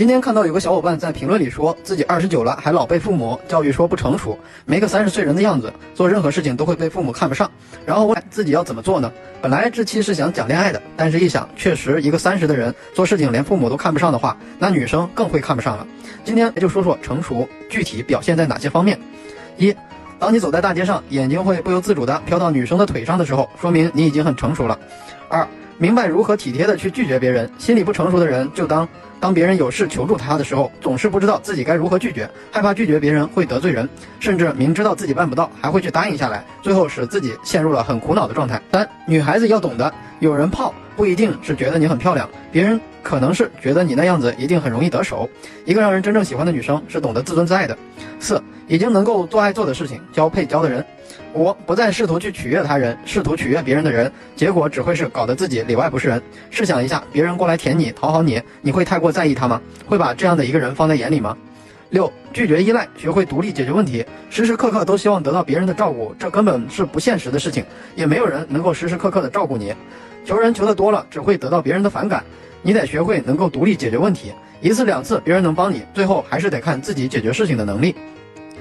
今天看到有个小伙伴在评论里说自己二十九了还老被父母教育说不成熟，没个三十岁人的样子，做任何事情都会被父母看不上。然后问自己要怎么做呢？本来这期是想讲恋爱的，但是一想，确实一个三十的人做事情连父母都看不上的话，那女生更会看不上了。今天就说说成熟具体表现在哪些方面。一，当你走在大街上，眼睛会不由自主地飘到女生的腿上的时候，说明你已经很成熟了。二，明白如何体贴地去拒绝别人，心理不成熟的人就当。当别人有事求助他的时候，总是不知道自己该如何拒绝，害怕拒绝别人会得罪人，甚至明知道自己办不到，还会去答应下来，最后使自己陷入了很苦恼的状态。三，女孩子要懂得，有人泡不一定是觉得你很漂亮，别人可能是觉得你那样子一定很容易得手。一个让人真正喜欢的女生是懂得自尊自爱的。四，已经能够做爱做的事情，交配交的人。五不再试图去取悦他人，试图取悦别人的人，结果只会是搞得自己里外不是人。试想一下，别人过来舔你，讨好你，你会太过在意他吗？会把这样的一个人放在眼里吗？六拒绝依赖，学会独立解决问题。时时刻刻都希望得到别人的照顾，这根本是不现实的事情，也没有人能够时时刻刻的照顾你。求人求的多了，只会得到别人的反感。你得学会能够独立解决问题，一次两次别人能帮你，最后还是得看自己解决事情的能力。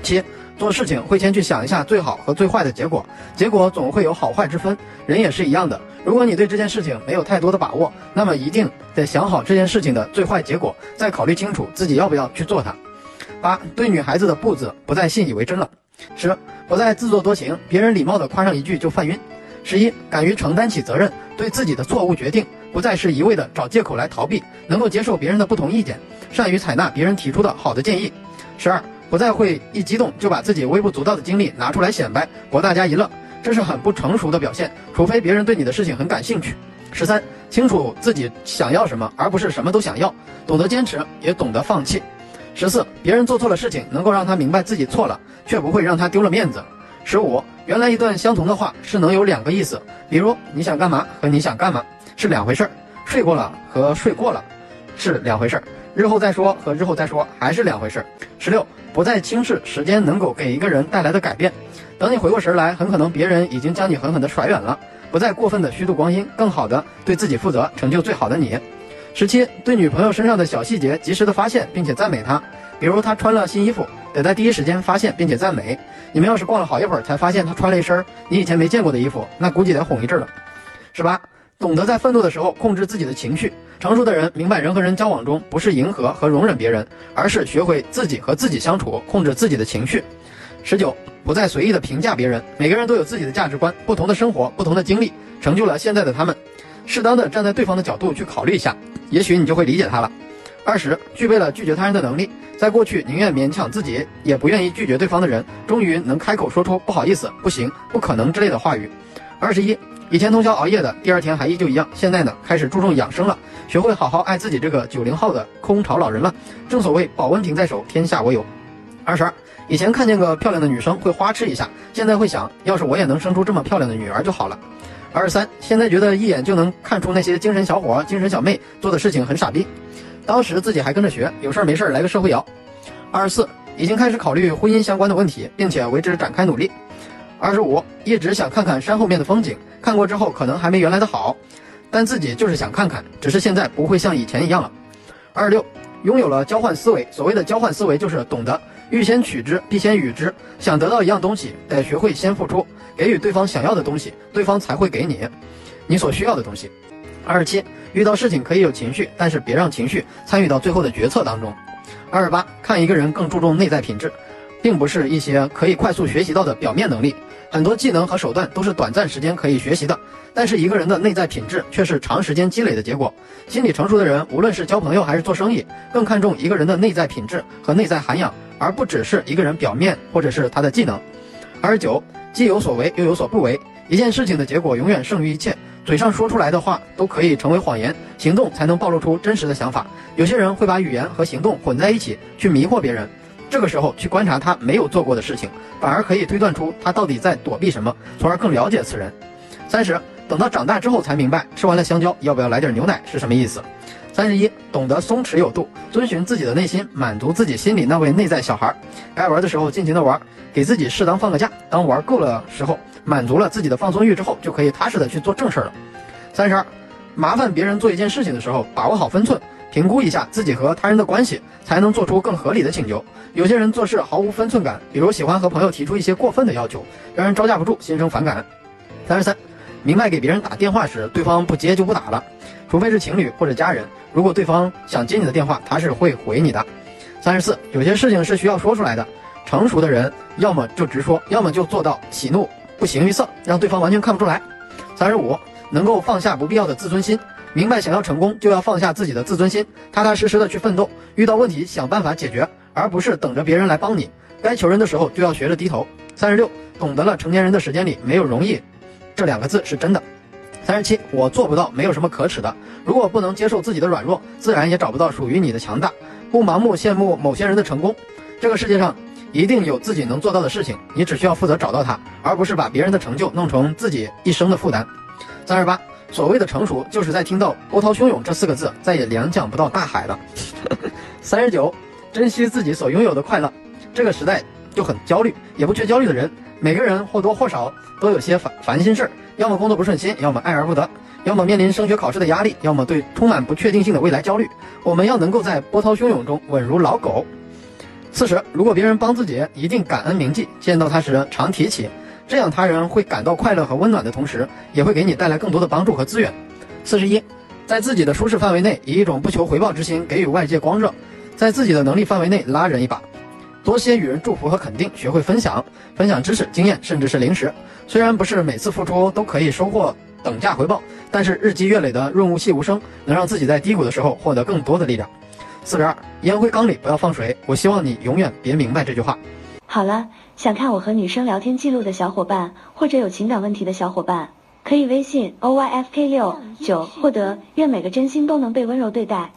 七。做事情会先去想一下最好和最坏的结果，结果总会有好坏之分。人也是一样的，如果你对这件事情没有太多的把握，那么一定得想好这件事情的最坏结果，再考虑清楚自己要不要去做它。八，对女孩子的步子不再信以为真了。十，不再自作多情，别人礼貌的夸上一句就犯晕。十一，敢于承担起责任，对自己的错误决定不再是一味的找借口来逃避，能够接受别人的不同意见，善于采纳别人提出的好的建议。十二。不再会一激动就把自己微不足道的经历拿出来显摆博大家一乐，这是很不成熟的表现。除非别人对你的事情很感兴趣。十三，清楚自己想要什么，而不是什么都想要，懂得坚持，也懂得放弃。十四，别人做错了事情，能够让他明白自己错了，却不会让他丢了面子。十五，原来一段相同的话是能有两个意思，比如你想干嘛和你想干嘛是两回事儿，睡过了和睡过了是两回事儿，日后再说和日后再说还是两回事儿。十六。不再轻视时间能够给一个人带来的改变，等你回过神来，很可能别人已经将你狠狠地甩远了。不再过分的虚度光阴，更好的对自己负责，成就最好的你。十七，对女朋友身上的小细节及时的发现，并且赞美她，比如她穿了新衣服，得在第一时间发现并且赞美。你们要是逛了好一会儿才发现她穿了一身你以前没见过的衣服，那估计得哄一阵了。十八。懂得在愤怒的时候控制自己的情绪，成熟的人明白人和人交往中不是迎合和容忍别人，而是学会自己和自己相处，控制自己的情绪。十九，不再随意的评价别人，每个人都有自己的价值观，不同的生活，不同的经历，成就了现在的他们。适当的站在对方的角度去考虑一下，也许你就会理解他了。二十，具备了拒绝他人的能力，在过去宁愿勉强自己，也不愿意拒绝对方的人，终于能开口说出不好意思、不行、不可能之类的话语。二十一。以前通宵熬夜的，第二天还依旧一样。现在呢，开始注重养生了，学会好好爱自己这个九零后的空巢老人了。正所谓保温瓶在手，天下我有。二十二，以前看见个漂亮的女生会花痴一下，现在会想，要是我也能生出这么漂亮的女儿就好了。二十三，现在觉得一眼就能看出那些精神小伙、精神小妹做的事情很傻逼，当时自己还跟着学，有事儿没事儿来个社会摇。二十四，已经开始考虑婚姻相关的问题，并且为之展开努力。二十五，一直想看看山后面的风景。看过之后可能还没原来的好，但自己就是想看看，只是现在不会像以前一样了。二六，拥有了交换思维。所谓的交换思维，就是懂得欲先取之，必先予之。想得到一样东西，得学会先付出，给予对方想要的东西，对方才会给你你所需要的东西。二十七，遇到事情可以有情绪，但是别让情绪参与到最后的决策当中。二十八，看一个人更注重内在品质，并不是一些可以快速学习到的表面能力。很多技能和手段都是短暂时间可以学习的，但是一个人的内在品质却是长时间积累的结果。心理成熟的人，无论是交朋友还是做生意，更看重一个人的内在品质和内在涵养，而不只是一个人表面或者是他的技能。二十九，既有所为又有所不为，一件事情的结果永远胜于一切。嘴上说出来的话都可以成为谎言，行动才能暴露出真实的想法。有些人会把语言和行动混在一起，去迷惑别人。这个时候去观察他没有做过的事情，反而可以推断出他到底在躲避什么，从而更了解此人。三十，等到长大之后才明白，吃完了香蕉要不要来点牛奶是什么意思。三十一，懂得松弛有度，遵循自己的内心，满足自己心里那位内在小孩。该玩的时候尽情的玩，给自己适当放个假。当玩够了时候，满足了自己的放松欲之后，就可以踏实的去做正事了。三十二，麻烦别人做一件事情的时候，把握好分寸。评估一下自己和他人的关系，才能做出更合理的请求。有些人做事毫无分寸感，比如喜欢和朋友提出一些过分的要求，让人招架不住，心生反感。三十三，明白给别人打电话时，对方不接就不打了，除非是情侣或者家人。如果对方想接你的电话，他是会回你的。三十四，有些事情是需要说出来的。成熟的人，要么就直说，要么就做到喜怒不形于色，让对方完全看不出来。三十五，能够放下不必要的自尊心，明白想要成功就要放下自己的自尊心，踏踏实实的去奋斗，遇到问题想办法解决，而不是等着别人来帮你。该求人的时候就要学着低头。三十六，懂得了成年人的时间里没有容易这两个字是真的。三十七，我做不到，没有什么可耻的。如果不能接受自己的软弱，自然也找不到属于你的强大。不盲目羡慕某些人的成功，这个世界上。一定有自己能做到的事情，你只需要负责找到它，而不是把别人的成就弄成自己一生的负担。三十八，所谓的成熟，就是在听到波涛汹涌这四个字，再也联想不到大海了。三十九，珍惜自己所拥有的快乐。这个时代就很焦虑，也不缺焦虑的人。每个人或多或少都有些烦烦心事儿，要么工作不顺心，要么爱而不得，要么面临升学考试的压力，要么对充满不确定性的未来焦虑。我们要能够在波涛汹涌中稳如老狗。四十，如果别人帮自己，一定感恩铭记，见到他时常提起，这样他人会感到快乐和温暖的同时，也会给你带来更多的帮助和资源。四十一，在自己的舒适范围内，以一种不求回报之心给予外界光热，在自己的能力范围内拉人一把，多些与人祝福和肯定，学会分享，分享知识、经验，甚至是零食。虽然不是每次付出都可以收获等价回报，但是日积月累的润物细无声，能让自己在低谷的时候获得更多的力量。四十二，烟灰缸里不要放水。我希望你永远别明白这句话。好了，想看我和女生聊天记录的小伙伴，或者有情感问题的小伙伴，可以微信 o y f k 六九获得。愿每个真心都能被温柔对待。